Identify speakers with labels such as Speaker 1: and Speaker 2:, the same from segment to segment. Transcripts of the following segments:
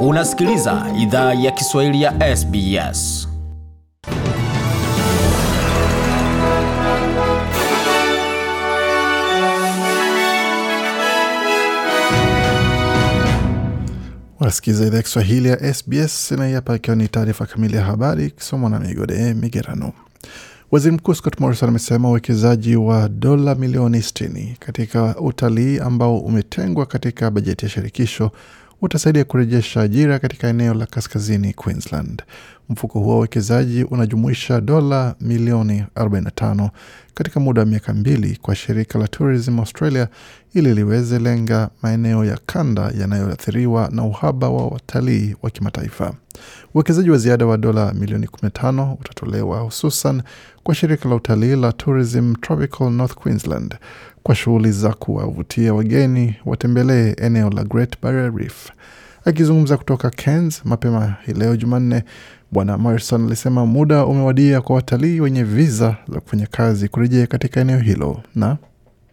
Speaker 1: Unasikiliza idhaa ya Kiswahili ya SBS.
Speaker 2: Unasikiliza idhaa ya Kiswahili ya SBS na hapa ikiwa ni taarifa kamili ya habari ikisomwa na Migode Migerano. Waziri Mkuu Scott Morrison amesema uwekezaji wa dola milioni 60 katika utalii ambao umetengwa katika bajeti ya shirikisho utasaidia kurejesha ajira katika eneo la kaskazini Queensland. Mfuko huo wa uwekezaji unajumuisha dola milioni 45 katika muda wa miaka mbili kwa shirika la Tourism Australia ili liweze lenga maeneo ya kanda yanayoathiriwa na uhaba wa watalii wa kimataifa. Uwekezaji wa ziada wa dola milioni 15 utatolewa hususan kwa shirika la utalii la Tourism Tropical North Queensland kwa shughuli za kuwavutia wageni watembelee eneo la Great Barrier Reef. Akizungumza kutoka Cairns mapema hii leo Jumanne, Bwana Morrison alisema muda umewadia kwa watalii wenye viza za kufanya kazi kurejea katika eneo hilo na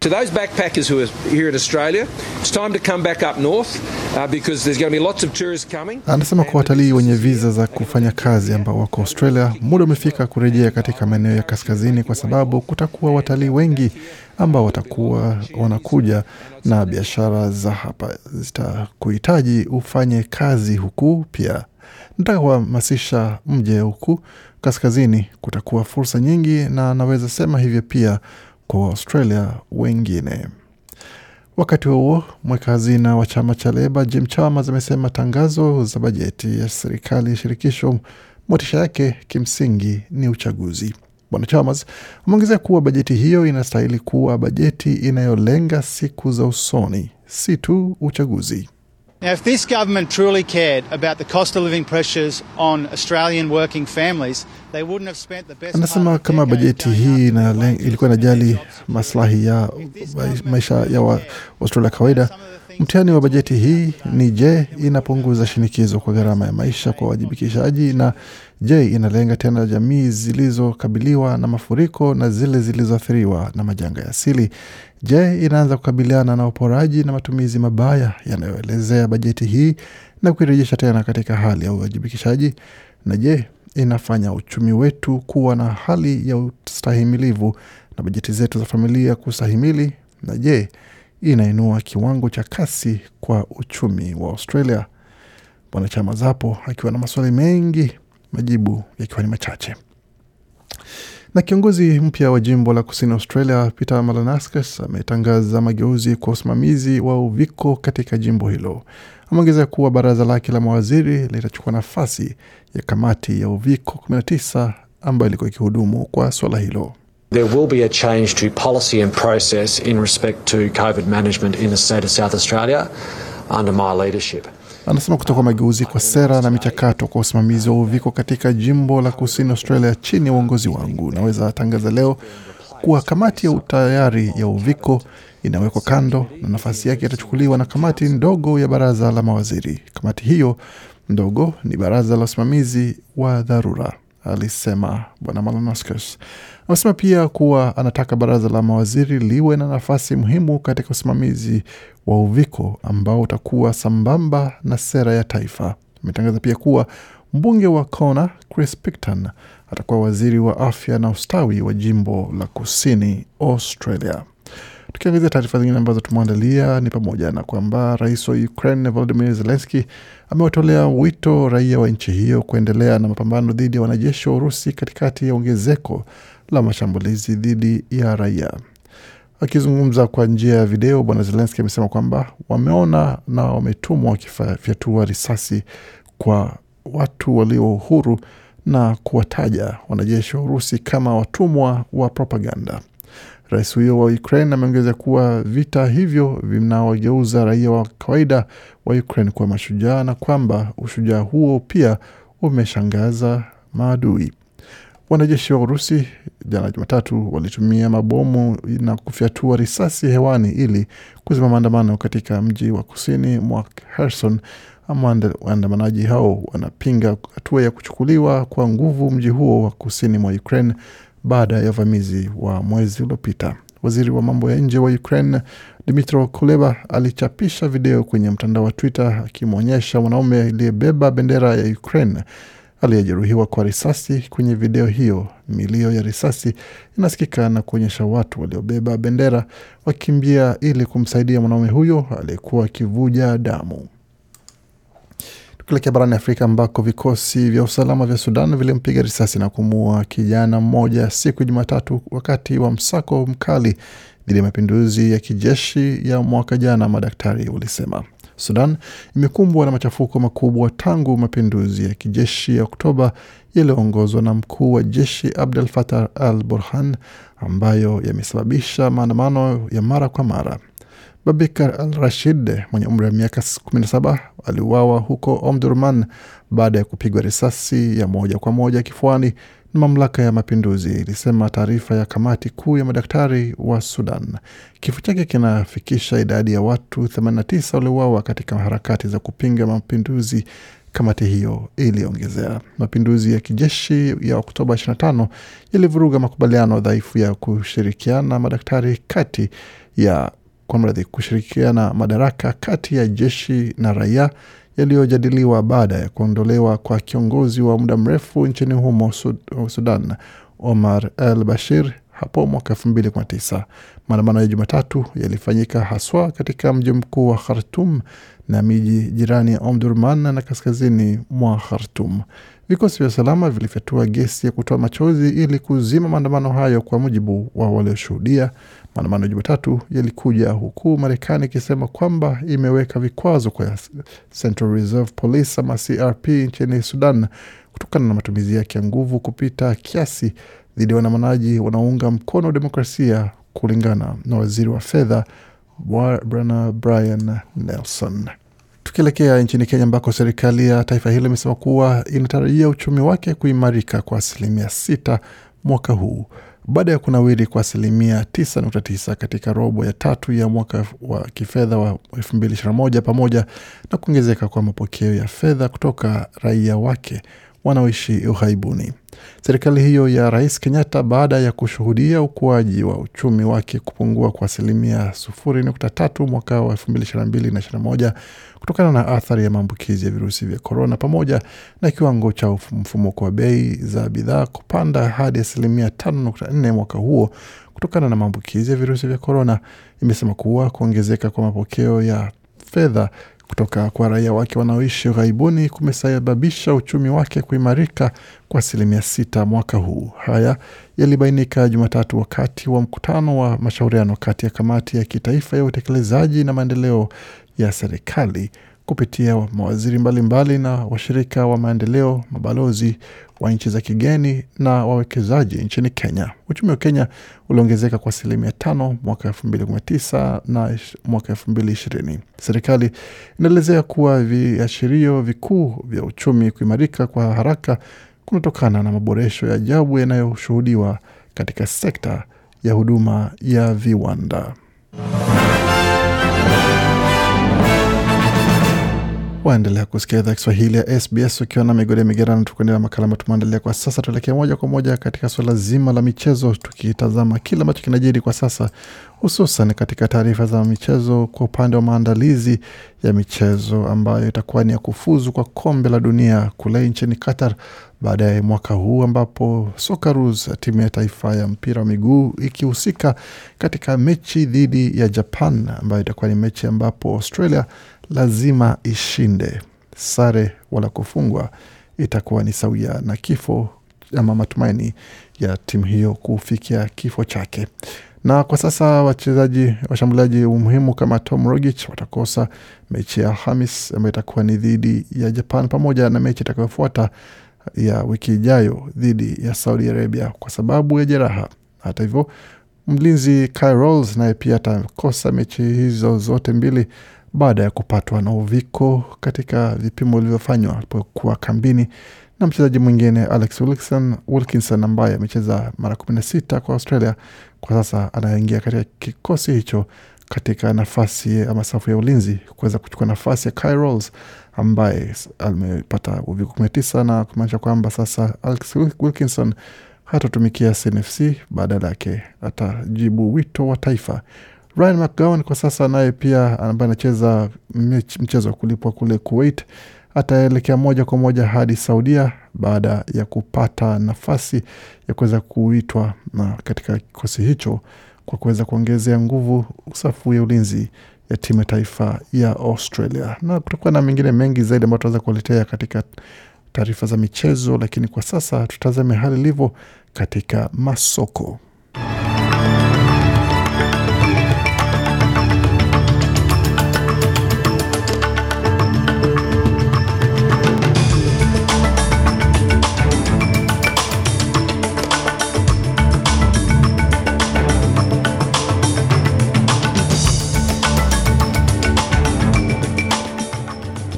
Speaker 3: To those backpackers who are here in Australia, it's time to come back up north uh, because there's going to be lots of tourists coming.
Speaker 2: Anasema kwa watalii wenye viza za kufanya kazi ambao wako Australia, muda umefika kurejea katika maeneo ya kaskazini, kwa sababu kutakuwa watalii wengi ambao watakuwa wanakuja na biashara za hapa zitakuhitaji ufanye kazi huku. Pia nataka kuhamasisha mje huku kaskazini, kutakuwa fursa nyingi, na naweza sema hivyo pia kwa Waustralia wengine. Wakati huo mweka hazina wa chama cha Leba Jim Chalmers amesema tangazo za bajeti ya serikali shirikisho motisha yake kimsingi ni uchaguzi. Bwana Chalmers ameongezea kuwa bajeti hiyo inastahili kuwa bajeti inayolenga siku za usoni, si tu uchaguzi.
Speaker 4: Now, if this government truly cared about the cost of living pressures on Australian working families, they wouldn't have spent the best
Speaker 2: Anasema kama bajeti hii
Speaker 4: na
Speaker 2: ilikuwa inajali maslahi ya maisha ya wa- Australia kawaida, mtihani wa bajeti hii ni je, inapunguza shinikizo kwa gharama ya maisha kwa wajibikishaji, na je, inalenga tena jamii zilizokabiliwa na mafuriko na zile zilizoathiriwa na majanga ya asili? Je, inaanza kukabiliana na uporaji na matumizi mabaya yanayoelezea bajeti hii na kuirejesha tena katika hali ya uwajibikishaji? Na je, inafanya uchumi wetu kuwa na hali ya ustahimilivu na bajeti zetu za familia kustahimili? Na je, inainua kiwango cha kasi kwa uchumi wa Australia? Bwana Chama Zapo akiwa na maswali mengi, majibu yakiwa ni machache. Na kiongozi mpya wa jimbo la kusini Australia Peter Malanauskas ametangaza mageuzi kwa usimamizi wa uviko katika jimbo hilo. Ameongeza kuwa baraza lake la mawaziri litachukua nafasi ya kamati ya uviko 19 ambayo ilikuwa ikihudumu kwa swala hilo.
Speaker 5: There will be a change to policy and process in respect to COVID management in the state of South Australia under my leadership.
Speaker 2: Anasema kutoka mageuzi kwa sera na michakato kwa usimamizi wa uviko katika jimbo la kusini Australia chini ya uongozi wangu. Naweza tangaza leo kuwa kamati ya utayari ya uviko inawekwa kando na nafasi yake itachukuliwa na kamati ndogo ya baraza la mawaziri. Kamati hiyo ndogo ni baraza la usimamizi wa dharura, alisema Bwana Malanauskas. Amesema pia kuwa anataka baraza la mawaziri liwe na nafasi muhimu katika usimamizi wa uviko ambao utakuwa sambamba na sera ya taifa. Ametangaza pia kuwa mbunge wa Kona Chris Picton atakuwa waziri wa afya na ustawi wa jimbo la kusini Australia. Tukiangazia taarifa zingine ambazo tumeandalia ni pamoja na kwamba rais wa Ukraine Volodymyr Zelensky amewatolea wito raia wa nchi hiyo kuendelea na mapambano dhidi ya wanajeshi wa Urusi katikati ya ongezeko la mashambulizi dhidi ya raia. Akizungumza kwa njia ya video, bwana Zelenski amesema kwamba wameona na wametumwa wakifyatua risasi kwa watu walio huru na kuwataja wanajeshi wa Urusi kama watumwa wa propaganda. Rais huyo wa Ukraine ameongeza kuwa vita hivyo vinawageuza raia wa kawaida wa Ukraine kuwa mashujaa na kwamba ushujaa huo pia umeshangaza maadui. Wanajeshi wa Urusi jana Jumatatu walitumia mabomu na kufyatua risasi hewani ili kuzima maandamano katika mji wa kusini mwa Kherson. Ama waandamanaji hao wanapinga hatua ya kuchukuliwa kwa nguvu mji huo wa kusini mwa Ukraine baada ya uvamizi wa mwezi uliopita. Waziri wa mambo ya nje wa Ukraine Dmytro Kuleba alichapisha video kwenye mtandao wa Twitter akimwonyesha mwanaume aliyebeba bendera ya Ukraine aliyejeruhiwa kwa risasi. Kwenye video hiyo, milio ya risasi inasikika na kuonyesha watu waliobeba bendera wakimbia ili kumsaidia mwanaume huyo aliyekuwa akivuja damu. Tukielekea barani Afrika ambako vikosi vya usalama vya Sudan vilimpiga risasi na kumuua kijana mmoja siku ya Jumatatu wakati wa msako mkali dhidi ya mapinduzi ya kijeshi ya mwaka jana, madaktari walisema. Sudan imekumbwa na machafuko makubwa tangu mapinduzi ya kijeshi ya Oktoba yaliyoongozwa na mkuu wa jeshi Abdel Fattah al Burhan, ambayo yamesababisha maandamano ya mara kwa mara. Babikar al Rashid mwenye umri wa miaka 17 aliuawa huko Omdurman baada ya kupigwa risasi ya moja kwa moja kifuani mamlaka ya mapinduzi, ilisema taarifa ya kamati kuu ya madaktari wa Sudan. Kifo chake kinafikisha idadi ya watu 89 waliouawa katika harakati za kupinga mapinduzi. Kamati hiyo iliongezea, mapinduzi ya kijeshi ya Oktoba 25 yalivuruga makubaliano dhaifu ya kushirikiana madaktari kati ya kwa mradhi kushirikiana madaraka kati ya jeshi na raia yaliyojadiliwa baada ya kuondolewa kwa kiongozi wa muda mrefu nchini humo Sudan, Omar al Bashir hapo mwaka elfu mbili kumi na tisa. Maandamano ya Jumatatu yalifanyika haswa katika mji mkuu wa Khartum na miji jirani ya Omdurman na kaskazini mwa Khartum. Vikosi vya usalama vilifyatua gesi ya kutoa machozi ili kuzima maandamano hayo, kwa mujibu wa walioshuhudia. Maandamano Jumatatu yalikuja huku Marekani ikisema kwamba imeweka vikwazo kwa Central Reserve Police ama CRP nchini Sudan kutokana na matumizi yake ya nguvu kupita kiasi dhidi ya waandamanaji wanaounga mkono demokrasia, kulingana na waziri wa fedha Bwana Brian Nelson. Tukielekea nchini Kenya ambako serikali ya taifa hilo imesema kuwa inatarajia uchumi wake kuimarika kwa asilimia sita mwaka huu baada ya kunawiri kwa asilimia 9.9 katika robo ya tatu ya mwaka wa kifedha wa 2021 pamoja na kuongezeka kwa mapokeo ya fedha kutoka raia wake wanaoishi ughaibuni. Serikali hiyo ya Rais Kenyatta, baada ya kushuhudia ukuaji wa uchumi wake kupungua kwa asilimia 0.3 mwaka wa 2022 na 21 kutokana na athari ya maambukizi ya virusi vya korona, pamoja na kiwango cha mfumuko wa bei za bidhaa kupanda hadi asilimia 5.4 mwaka huo kutokana na maambukizi ya virusi vya korona, imesema kuwa kuongezeka kwa mapokeo ya fedha kutoka kwa raia wake wanaoishi ughaibuni kumesababisha uchumi wake kuimarika kwa asilimia sita mwaka huu. Haya yalibainika Jumatatu wakati wa mkutano wa mashauriano kati ya kamati ya kitaifa ya utekelezaji na maendeleo ya serikali kupitia mawaziri mbalimbali mbali na washirika wa maendeleo, mabalozi wa nchi za kigeni na wawekezaji nchini Kenya. Uchumi wa Kenya uliongezeka kwa asilimia tano mwaka elfu mbili kumi na tisa na mwaka elfu mbili ishirini. Serikali inaelezea kuwa viashirio vikuu vya uchumi kuimarika kwa haraka kunatokana na maboresho ya ajabu yanayoshuhudiwa katika sekta ya huduma ya viwanda. Waendelea kusikia idhaa Kiswahili ya SBS ukiwa na migode migerano, tukuendelea makala ambayo tumeandalia kwa sasa. Tuelekea moja kwa moja katika suala zima la michezo, tukitazama kile ambacho kinajiri kwa sasa, hususan katika taarifa za michezo kwa upande wa maandalizi ya michezo ambayo itakuwa ni ya kufuzu kwa kombe la dunia kule nchini Qatar baadaye mwaka huu, ambapo Socceroos, timu ya taifa ya mpira wa miguu, ikihusika katika mechi dhidi ya Japan ambayo itakuwa ni mechi ambapo Australia lazima ishinde. Sare wala kufungwa itakuwa ni sawia na kifo ama matumaini ya timu hiyo kufikia kifo chake. Na kwa sasa wachezaji washambuliaji muhimu kama Tom Rogic watakosa mechi ya Alhamis ambayo itakuwa ni dhidi ya Japan pamoja na mechi itakayofuata ya wiki ijayo dhidi ya Saudi Arabia kwa sababu ya jeraha. Hata hivyo, mlinzi Kyle Rolls naye pia atakosa mechi hizo zote mbili baada ya kupatwa na uviko katika vipimo vilivyofanywa alipokuwa kambini. Na mchezaji mwingine Alex Wilkinson, Wilkinson ambaye amecheza mara kumi na sita kwa Australia kwa sasa anaingia katika kikosi hicho katika nafasi ama safu ya ulinzi kuweza kuchukua nafasi ya Rolls ambaye amepata uviko kumi na kumaanisha kwamba sasa Alex Wilkinson hatatumikia CNFC, badala yake atajibu wito wa taifa. Ryan McGowan kwa sasa naye pia ambaye anacheza mchezo wa kulipwa kule Kuwait ataelekea moja kwa moja hadi Saudia baada ya kupata nafasi ya kuweza kuitwa na katika kikosi hicho kwa kuweza kuongezea nguvu safu ya ulinzi ya timu ya taifa ya Australia. Na kutakuwa na mengine mengi zaidi ambayo tunaweza kuwaletea katika taarifa za michezo, lakini kwa sasa tutazame hali ilivyo katika masoko.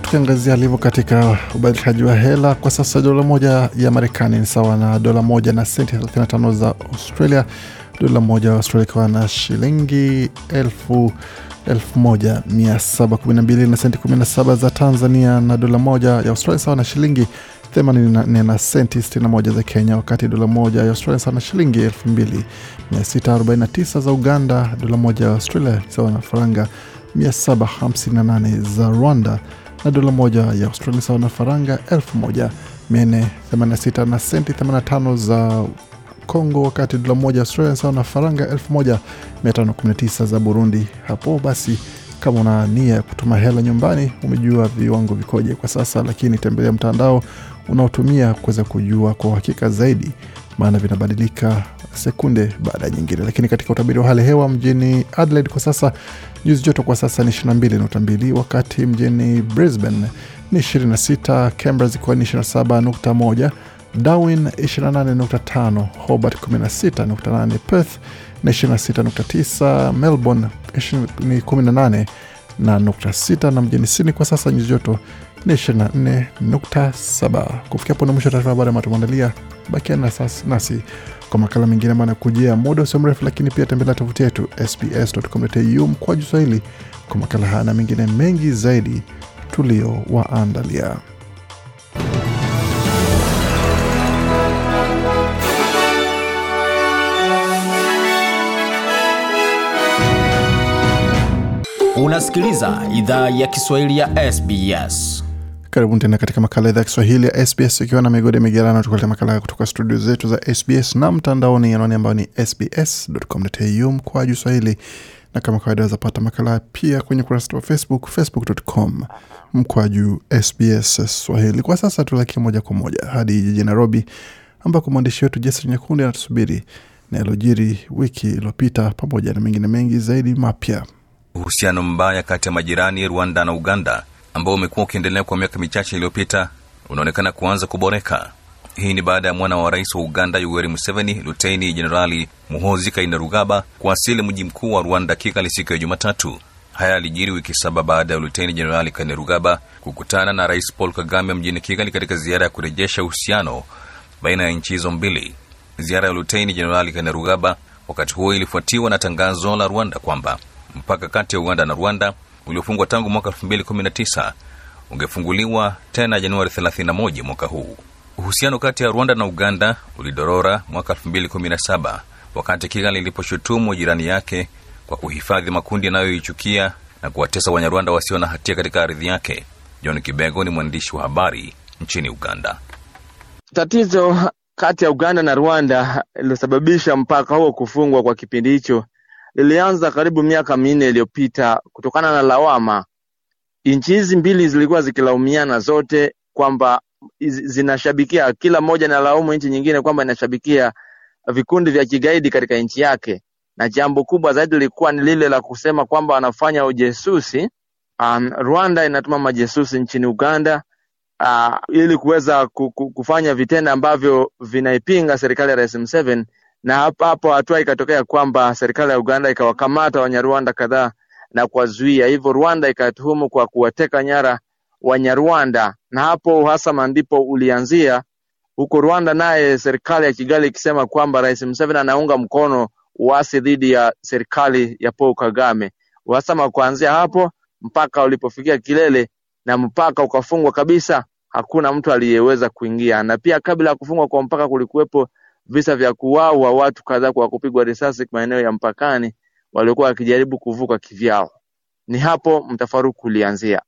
Speaker 2: Tukiangazia alivyo katika ubadilishaji wa hela kwa sasa, dola moja ya Marekani ni sawa na dola moja na senti 35 za Australia. Dola moja ya Australia ikiwa na shilingi elfu 1712 na senti 17 za Tanzania, na dola moja ya Australia sawa na shilingi 84 na senti 61 za Kenya, wakati dola moja ya Australia sawa na shilingi 2649 za Uganda. Dola moja ya Australia sawa na faranga 758 za Rwanda na dola moja ya Australia sawa na faranga 1486 na senti 85 za Congo, wakati dola moja ya Australia sawa na faranga 1519 za Burundi. Hapo basi, kama una nia ya kutuma hela nyumbani, umejua viwango vikoje kwa sasa, lakini tembelea mtandao unaotumia kuweza kujua kwa uhakika zaidi, maana vinabadilika sekunde baada ya nyingine. Lakini katika utabiri wa hali hewa mjini Adelaide kwa sasa nyuzi joto kwa sasa ni 22.2, wakati mjini Brisbane ni 26, Canberra zikiwa ni 27.1, Darwin 28.5, Hobart 16.8, Perth na 26.9, Melbourne ni 18 na nukta sita na mjini Sydney kwa sasa nyuzi joto ni 24.7. Kufikia hapo na mwisho taarifa habari ambayo tumeandalia. Bakia nasi kwa makala mengine ambayo anakujia muda usio mrefu, lakini pia tembelea tovuti yetu sbs.com.au mkwaju Swahili kwa makala haya na mengine mengi zaidi tuliowaandalia.
Speaker 1: Unasikiliza idhaa ya Kiswahili ya SBS.
Speaker 2: Karibuni tena katika makala idhaa ya Kiswahili ya SBS ikiwa na migode migerano, tukuletea makala kutoka studio zetu za SBS na mtandaoni, anwani ambayo ni sbs.com.au mkwaju swahili, na kama kawaida wazapata makala pia kwenye ukurasa wa Facebook, facebook.com mkwaju SBS Swahili. Kwa sasa tuelekee moja kwa moja hadi jijini Nairobi ambako mwandishi wetu Jason Nyakundi anatusubiri na yalojiri wiki iliyopita pamoja na mengine mengi zaidi mapya.
Speaker 6: Uhusiano mbaya kati ya majirani Rwanda na Uganda ambao umekuwa ukiendelea kwa miaka michache iliyopita unaonekana kuanza kuboreka. Hii ni baada ya mwana wa rais wa Uganda Yoweri Museveni, Luteni Jenerali Muhoozi Kainerugaba kuwasili mji mkuu wa Rwanda Kigali siku ya Jumatatu. Haya yalijiri wiki saba baada ya Luteni Jenerali Kainerugaba kukutana na Rais Paul Kagame mjini Kigali katika ziara ya kurejesha uhusiano baina ya nchi hizo mbili. Ziara ya Luteni Jenerali Kainerugaba wakati huo ilifuatiwa na tangazo la Rwanda kwamba mpaka kati ya Uganda na Rwanda uliofungwa tangu mwaka 2019 ungefunguliwa tena Januari 31 mwaka huu. Uhusiano kati ya Rwanda na Uganda ulidorora mwaka 2017 wakati Kigali iliposhutumu jirani yake kwa kuhifadhi makundi yanayoichukia na kuwatesa Wanyarwanda wasio na hatia katika ardhi yake. John Kibego ni mwandishi wa habari nchini Uganda.
Speaker 7: Tatizo kati ya Uganda na Rwanda lilosababisha mpaka huo kufungwa kwa kipindi hicho lilianza karibu miaka minne iliyopita kutokana na lawama. Nchi hizi mbili zilikuwa zikilaumiana zote kwamba zinashabikia, kila moja inalaumu nchi nyingine kwamba inashabikia vikundi vya kigaidi katika nchi yake, na jambo kubwa zaidi lilikuwa ni lile la kusema kwamba wanafanya ujesusi. Um, Rwanda inatuma majesusi nchini Uganda uh, ili kuweza kufanya vitendo ambavyo vinaipinga serikali ya Rais Museveni na hapo hapo hatua ikatokea kwamba serikali ya Uganda ikawakamata Wanyarwanda kadhaa na kuwazuia. Hivyo Rwanda ikatuhumu kwa kuwateka nyara Wanyarwanda, na hapo uhasama ndipo ulianzia huko Rwanda, naye serikali ya Kigali ikisema kwamba Rais Museveni anaunga mkono uasi dhidi ya serikali ya Paul Kagame. Uhasama kuanzia hapo mpaka ulipofikia kilele na mpaka ukafungwa kabisa, hakuna mtu aliyeweza kuingia. Na pia kabla ya kufungwa kwa mpaka kulikuwepo visa vya kuwawa watu kadhaa kwa kupigwa risasi maeneo ya mpakani waliokuwa wakijaribu kuvuka kivyao. Ni hapo mtafaruku ulianzia.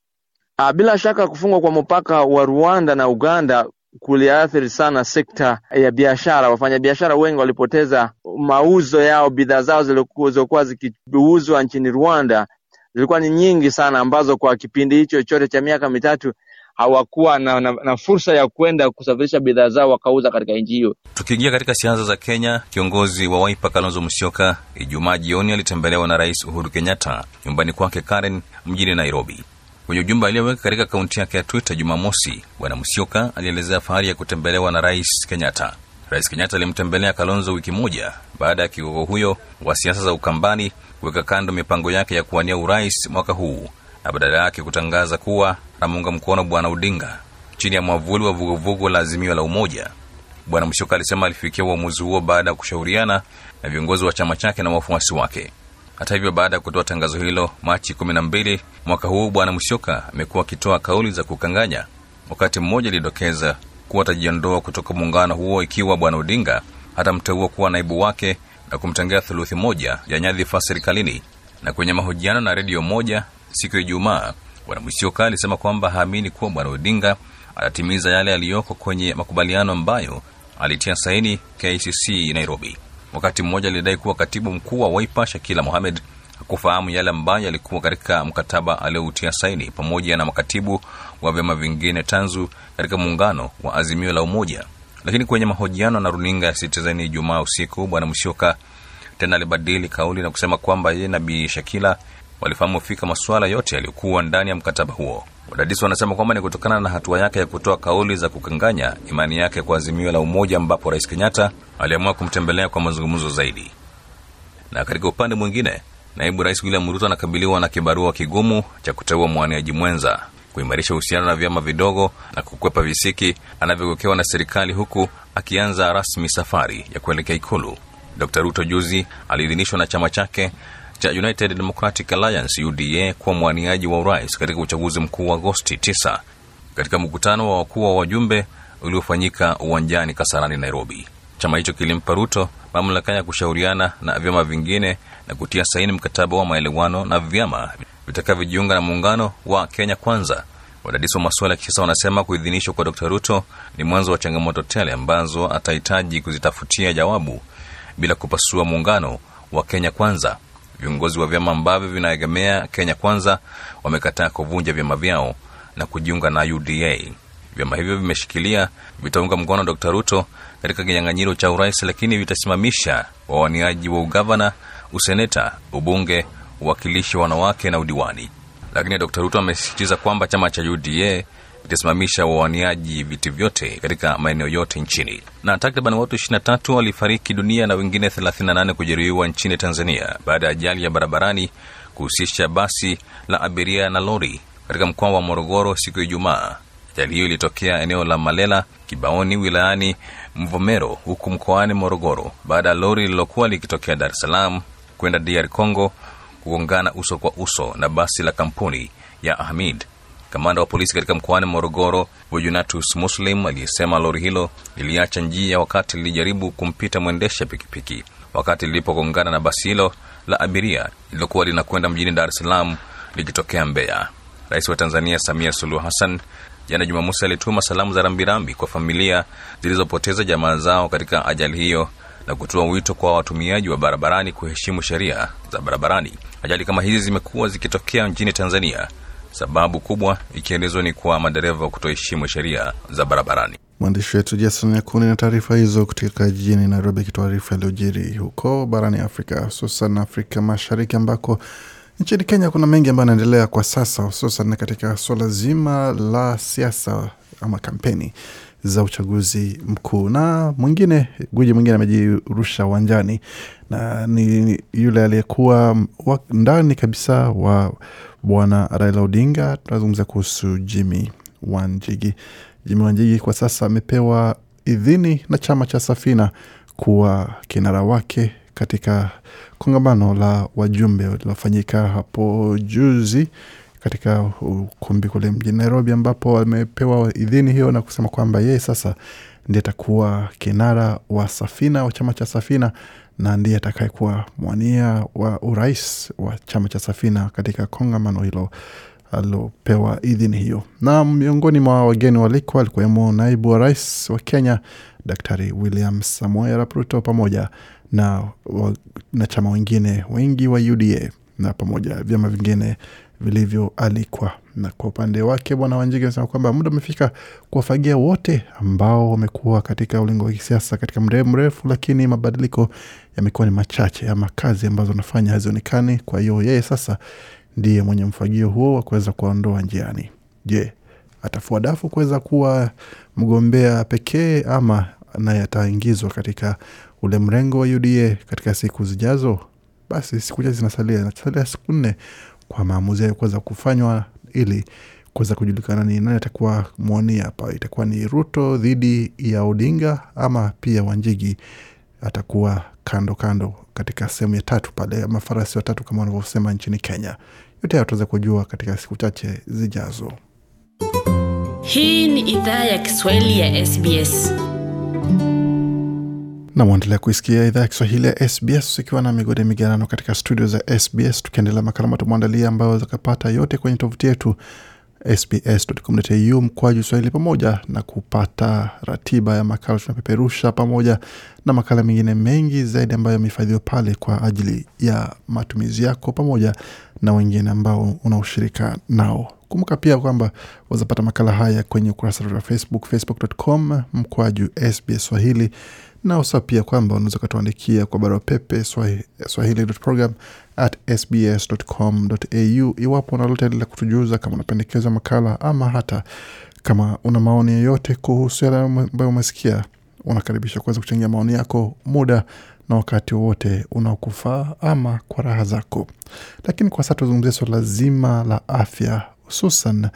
Speaker 7: Ah, bila shaka kufungwa kwa mpaka wa Rwanda na Uganda kuliathiri sana sekta ya biashara. Wafanyabiashara wengi walipoteza mauzo yao, bidhaa zao zilizokuwa zikiuzwa nchini Rwanda zilikuwa ni nyingi sana, ambazo kwa kipindi hicho chote cha miaka mitatu hawakuwa na, na, na fursa ya kwenda kusafirisha bidhaa zao wakauza katika nchi hiyo.
Speaker 6: Tukiingia katika siasa za Kenya, kiongozi wa Wiper Kalonzo Musyoka Ijumaa jioni alitembelewa na Rais Uhuru Kenyatta nyumbani kwake Karen mjini Nairobi. Kwenye ujumbe aliyoweka katika akaunti yake ya Twitter Jumamosi, Bwana Musyoka alielezea fahari ya kutembelewa na Rais Kenyatta. Rais Kenyatta alimtembelea Kalonzo wiki moja baada ya kigogo huyo wa siasa za Ukambani kuweka kando mipango yake ya kuwania urais mwaka huu na badala yake kutangaza kuwa anamuunga mkono Bwana Odinga chini ya mwavuli wa vuguvugu la Azimio la Umoja. Bwana Mshoka alisema alifikia uamuzi huo baada ya kushauriana na viongozi wa chama chake na wafuasi wake. Hata hivyo, baada ya kutoa tangazo hilo Machi kumi na mbili mwaka huu, Bwana Mshoka amekuwa akitoa kauli za kukanganya. Wakati mmoja alidokeza kuwa atajiondoa kutoka muungano huo ikiwa Bwana Odinga hatamteua kuwa naibu wake na kumtengea thuluthi moja ya nyadhifa serikalini. Na kwenye mahojiano na redio moja siku ya Ijumaa, Bwana Musyoka alisema kwamba haamini kuwa Bwana Odinga atatimiza yale yaliyoko kwenye makubaliano ambayo alitia saini KCC Nairobi. Wakati mmoja alidai kuwa katibu mkuu wa Wiper Shakila Mohamed hakufahamu yale ambayo yalikuwa katika mkataba aliyoutia saini pamoja na makatibu wa vyama vingine tanzu katika muungano wa Azimio la Umoja. Lakini kwenye mahojiano na runinga ya Citizen Ijumaa usiku, Bwana Musyoka tena alibadili kauli na kusema kwamba yeye na Bi Shakila walifahamu fika masuala yote yaliyokuwa ndani ya mkataba huo. Wadadisi wanasema kwamba ni kutokana na hatua yake ya kutoa kauli za kukanganya imani yake kwa Azimio la Umoja, ambapo Rais Kenyatta aliamua kumtembelea kwa mazungumzo zaidi. Na katika upande mwingine, naibu rais William Ruto anakabiliwa na kibarua kigumu cha kuteua mwaniaji mwenza, kuimarisha uhusiano na vyama vidogo na kukwepa visiki anavyowekewa na serikali, huku akianza rasmi safari ya kuelekea Ikulu. Dr Ruto juzi aliidhinishwa na chama chake cha United Democratic Alliance UDA kuwa mwaniaji wa urais katika uchaguzi mkuu wa Agosti 9 katika mkutano wa wakuu wa wajumbe uliofanyika uwanjani Kasarani, Nairobi. Chama hicho kilimpa Ruto mamlaka ya kushauriana na vyama vingine na kutia saini mkataba wa maelewano na vyama vitakavyojiunga na muungano wa Kenya Kwanza. Wadadisi wa masuala ya kisiasa wanasema kuidhinishwa kwa Dr Ruto ni mwanzo wa changamoto tele ambazo atahitaji kuzitafutia jawabu bila kupasua muungano wa Kenya Kwanza. Viongozi wa vyama ambavyo vinaegemea Kenya Kwanza wamekataa kuvunja vyama vyao na kujiunga na UDA. Vyama hivyo vimeshikilia vitaunga mkono Dr Ruto katika kinyang'anyiro cha urais, lakini vitasimamisha wawaniaji wa ugavana, useneta, ubunge, uwakilishi wa wanawake na udiwani. Lakini Dr Ruto amesisitiza kwamba chama cha UDA itasimamisha wawaniaji viti vyote katika maeneo yote nchini. Na takriban watu 23 walifariki dunia na wengine 38 kujeruhiwa nchini Tanzania baada ya ajali ya barabarani kuhusisha basi la abiria na lori katika mkoa wa Morogoro siku ya Ijumaa. Ajali hiyo ilitokea eneo la Malela Kibaoni wilayani Mvomero huku mkoani Morogoro baada ya lori lililokuwa likitokea Dar es Salaam kwenda DR Congo kugongana uso kwa uso na basi la kampuni ya Ahmid. Kamanda wa polisi katika mkoani Morogoro, Fortunatus Muslim, aliyesema lori hilo liliacha njia wakati lilijaribu kumpita mwendesha pikipiki wakati lilipogongana na basi hilo la abiria lililokuwa linakwenda mjini Dar es Salaam likitokea Mbeya. Rais wa Tanzania Samia Suluhu Hassan jana Jumamosi alituma salamu za rambirambi kwa familia zilizopoteza jamaa zao katika ajali hiyo na kutoa wito kwa watumiaji wa barabarani kuheshimu sheria za barabarani. Ajali kama hizi zimekuwa zikitokea nchini Tanzania, sababu kubwa ikielezwa ni kwa madereva kutoheshimu sheria za barabarani.
Speaker 2: Mwandishi wetu Jason Yakuni na taarifa hizo kutoka jijini Nairobi, akitaarifa yaliyojiri huko barani Afrika, hususan Afrika Mashariki, ambako nchini Kenya kuna mengi ambayo yanaendelea kwa sasa, hususan katika suala zima la siasa ama kampeni za uchaguzi mkuu. Na mwingine guji mwingine amejirusha uwanjani na ni yule aliyekuwa ndani kabisa wa bwana Raila Odinga. Tunazungumza kuhusu Jimmy Wanjigi. Jimmy Wanjigi kwa sasa amepewa idhini na chama cha Safina kuwa kinara wake katika kongamano la wajumbe lililofanyika hapo juzi katika ukumbi kule mjini Nairobi, ambapo amepewa idhini hiyo na kusema kwamba yeye sasa ndiye atakuwa kinara wa Safina wa chama cha Safina na ndiye atakayekuwa mwania wa urais wa chama cha Safina katika kongamano hilo alilopewa idhini hiyo. Na miongoni mwa wageni walikwa alikuwemo naibu wa rais wa Kenya Daktari William Samoei Arap pamoja na wanachama wengine wengi wa UDA na pamoja vyama vingine vilivyoalikwa. Na kwa upande wake Bwana Wanjigi anasema kwamba muda umefika kuwafagia wote ambao wamekuwa katika ulingo wa kisiasa katika muda mrefu, lakini mabadiliko yamekuwa ni machache, ama kazi ambazo anafanya hazionekani. Kwa hiyo yeye sasa ndiye mwenye mfagio huo wa kuweza kuwaondoa njiani. Je, atafua dafu kuweza kuwa mgombea pekee ama naye ataingizwa katika ule mrengo wa UDA katika siku zijazo? Basi siku chache zinasalia, zinasalia siku nne kwa maamuzi hayo kuweza kufanywa ili kuweza kujulikana ni nani atakuwa mwania hapa. Itakuwa ni Ruto dhidi ya Odinga ama pia Wanjigi atakuwa kando kando katika sehemu ya tatu pale, ama farasi wa tatu kama wanavyosema nchini Kenya. Yote hayo tutaweza kujua katika siku chache zijazo.
Speaker 8: Hii ni idhaa ya Kiswahili ya SBS.
Speaker 2: Na mwendelea kuisikia idhaa ya Kiswahili ya SBS ikiwa na migode migerano katika studio za SBS, tukiendelea makala matumwandalia ambayo zakapata yote kwenye tovuti yetu sbs.com.au mkwaju swahili, pamoja na kupata ratiba ya makala tunapeperusha, pamoja na makala mengine mengi zaidi ambayo yamehifadhiwa pale kwa ajili ya matumizi yako pamoja na wengine ambao unaoshirika nao. Kumbuka pia kwamba wazapata makala haya kwenye ukurasa wetu wa Facebook, facebook.com mkwaju SBS Swahili na usa pia kwamba unaweza ukatuandikia kwa barua pepe swahili.program at sbs.com.au iwapo unalota la kutujuza, kama unapendekeza makala ama hata kama una maoni yoyote kuhusu yale ambayo umesikia, unakaribisha kuweza kuchangia maoni yako muda na wakati wowote unaokufaa ama kwa raha zako. Lakini kwa sasa tuzungumzia suala zima la afya, hususan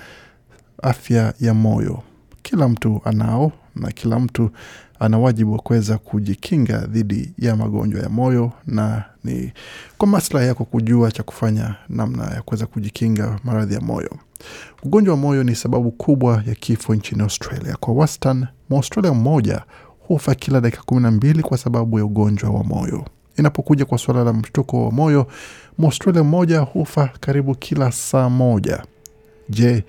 Speaker 2: afya ya moyo. Kila mtu anao na kila mtu ana wajibu wa kuweza kujikinga dhidi ya magonjwa ya moyo, na ni kwa maslahi yako kujua cha kufanya namna ya kuweza kujikinga maradhi ya moyo. Ugonjwa wa moyo ni sababu kubwa ya kifo nchini Australia. Kwa wastani, Mwaustralia mmoja hufa kila dakika kumi na mbili kwa sababu ya ugonjwa wa moyo. Inapokuja kwa suala la mshtuko wa moyo, Mwaustralia mmoja hufa karibu kila saa moja. Je,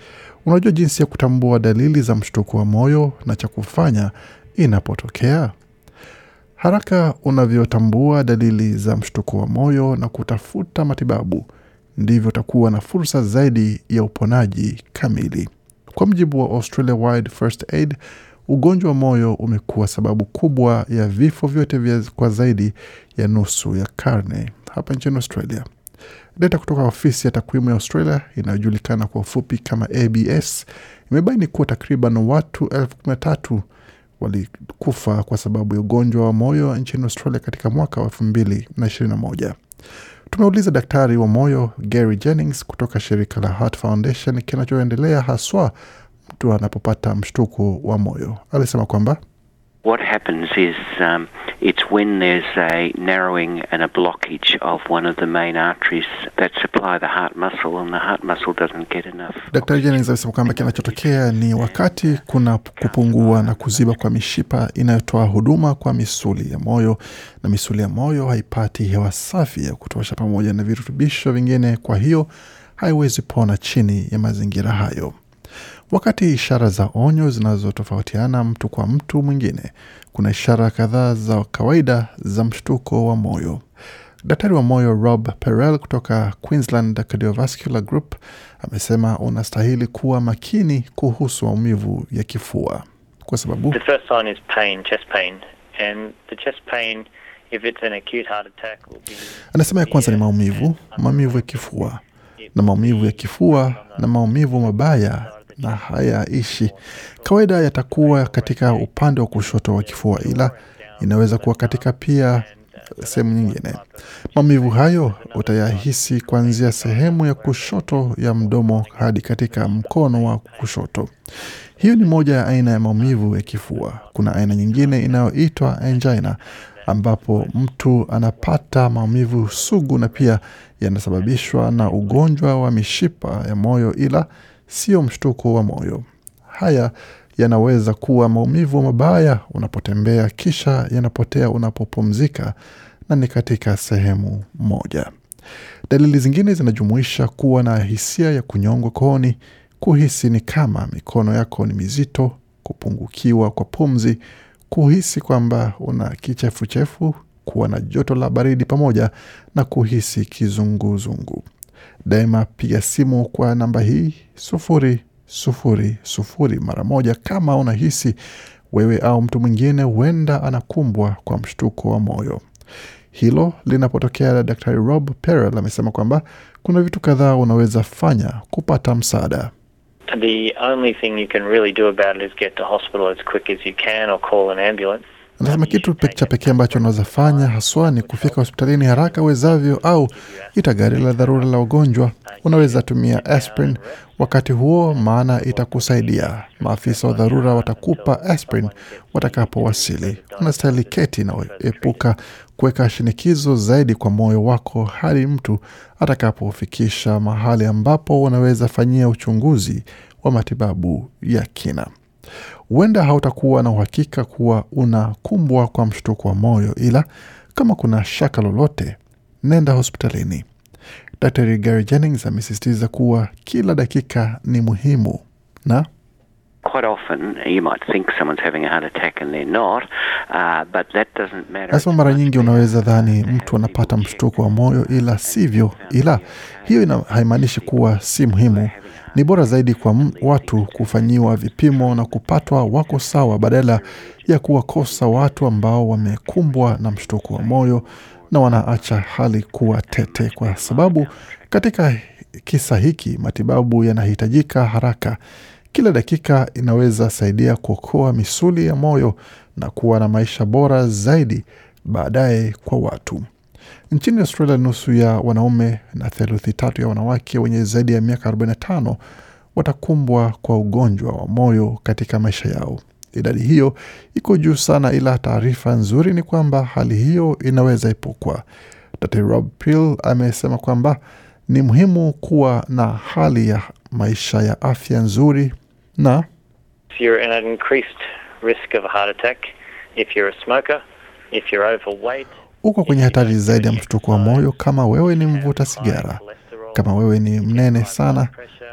Speaker 2: unajua jinsi ya kutambua dalili za mshtuko wa moyo na cha kufanya inapotokea? Haraka unavyotambua dalili za mshtuko wa moyo na kutafuta matibabu, ndivyo utakuwa na fursa zaidi ya uponaji kamili. Kwa mujibu wa Australia Wide First Aid, ugonjwa wa moyo umekuwa sababu kubwa ya vifo vyote vya kwa zaidi ya nusu ya karne hapa nchini Australia. Data kutoka ofisi ya takwimu ya Australia inayojulikana kwa ufupi kama ABS imebaini kuwa takriban watu elfu kumi na tatu walikufa kwa sababu ya ugonjwa wa moyo nchini Australia katika mwaka wa elfu mbili na ishirini na moja. Tumeuliza daktari wa moyo Gary Jennings kutoka shirika la Heart Foundation kinachoendelea haswa mtu anapopata mshtuko wa moyo. Alisema kwamba
Speaker 9: What happens is um, it's when there's a narrowing and a blockage of one of the main arteries that supply the heart muscle, and the heart muscle doesn't get enough.
Speaker 2: Daktari Jennings amesema kwamba kinachotokea ni wakati kuna kupungua na kuziba kwa mishipa inayotoa huduma kwa misuli ya moyo, na misuli ya moyo haipati hewa safi ya kutosha pamoja na virutubisho vingine, kwa hiyo haiwezi pona chini ya mazingira hayo. Wakati ishara za onyo zinazotofautiana mtu kwa mtu mwingine, kuna ishara kadhaa za kawaida za mshtuko wa moyo. Daktari wa moyo Rob Perel kutoka Queensland Cardiovascular Group amesema unastahili kuwa makini kuhusu maumivu ya kifua. Kwa sababu?
Speaker 10: The first sign is pain, chest pain, and the chest pain, if it's an acute heart attack, will be
Speaker 2: Anasema ya kwanza ni maumivu, maumivu ya kifua. Na maumivu ya kifua na maumivu mabaya na hayaishi. Kawaida yatakuwa katika upande wa kushoto wa kifua, ila inaweza kuwa katika pia sehemu nyingine. Maumivu hayo utayahisi kuanzia sehemu ya kushoto ya mdomo hadi katika mkono wa kushoto. Hiyo ni moja ya aina ya maumivu ya kifua. Kuna aina nyingine inayoitwa angina ambapo mtu anapata maumivu sugu na pia yanasababishwa na ugonjwa wa mishipa ya moyo, ila sio mshtuko wa moyo. Haya yanaweza kuwa maumivu mabaya unapotembea, kisha yanapotea unapopumzika, na ni katika sehemu moja. Dalili zingine zinajumuisha kuwa na hisia ya kunyongwa kooni, kuhisi ni kama mikono yako ni mizito, kupungukiwa kwa pumzi, kuhisi kwamba una kichefuchefu, kuwa na joto la baridi pamoja na kuhisi kizunguzungu. Daima piga simu kwa namba hii sufuri sufuri sufuri mara moja kama unahisi wewe au mtu mwingine huenda anakumbwa kwa mshtuko wa moyo. Hilo linapotokea, Daktari Rob Perel amesema kwamba kuna vitu kadhaa unaweza fanya kupata msaada.
Speaker 10: The only thing you can really do about it is get to hospital as quick as you can or call an ambulance.
Speaker 2: Anasema kitu cha pekee ambacho unaweza fanya haswa ni kufika hospitalini haraka wezavyo, au ita gari la dharura la wagonjwa. Unaweza tumia aspirin wakati huo, maana itakusaidia. Maafisa wa dharura watakupa aspirin watakapowasili. Unastahili keti na epuka kuweka shinikizo zaidi kwa moyo wako hadi mtu atakapofikisha mahali ambapo unaweza fanyia uchunguzi wa matibabu ya kina. Huenda hautakuwa na uhakika kuwa unakumbwa kwa mshtuko wa moyo, ila kama kuna shaka lolote, nenda hospitalini. Dr Gary Jennings amesisitiza kuwa kila dakika ni muhimu na
Speaker 9: Quite often, you might think someone's having a heart attack and they're not, uh, but that doesn't matter.
Speaker 2: Nasema mara nyingi unaweza dhani mtu anapata mshtuko wa moyo, ila sivyo. Ila hiyo haimaanishi kuwa si muhimu. Ni bora zaidi kwa watu kufanyiwa vipimo na kupatwa wako sawa, badala ya kuwakosa watu ambao wamekumbwa na mshtuko wa moyo na wanaacha hali kuwa tete, kwa sababu katika kisa hiki matibabu yanahitajika haraka. Kila dakika inaweza saidia kuokoa misuli ya moyo na kuwa na maisha bora zaidi baadaye kwa watu. Nchini Australia, nusu ya wanaume na theluthi tatu ya wanawake wenye zaidi ya miaka 45 watakumbwa kwa ugonjwa wa moyo katika maisha yao. Idadi hiyo iko juu sana, ila taarifa nzuri ni kwamba hali hiyo inaweza epukwa. Dr Rob Peel amesema kwamba ni muhimu kuwa na hali ya maisha ya afya nzuri na
Speaker 10: you're at an increased risk of a heart attack, if you're a smoker, if you're overweight,
Speaker 2: uko kwenye hatari zaidi ya mshtuko wa moyo kama wewe ni mvuta sigara, kama wewe ni mnene sana,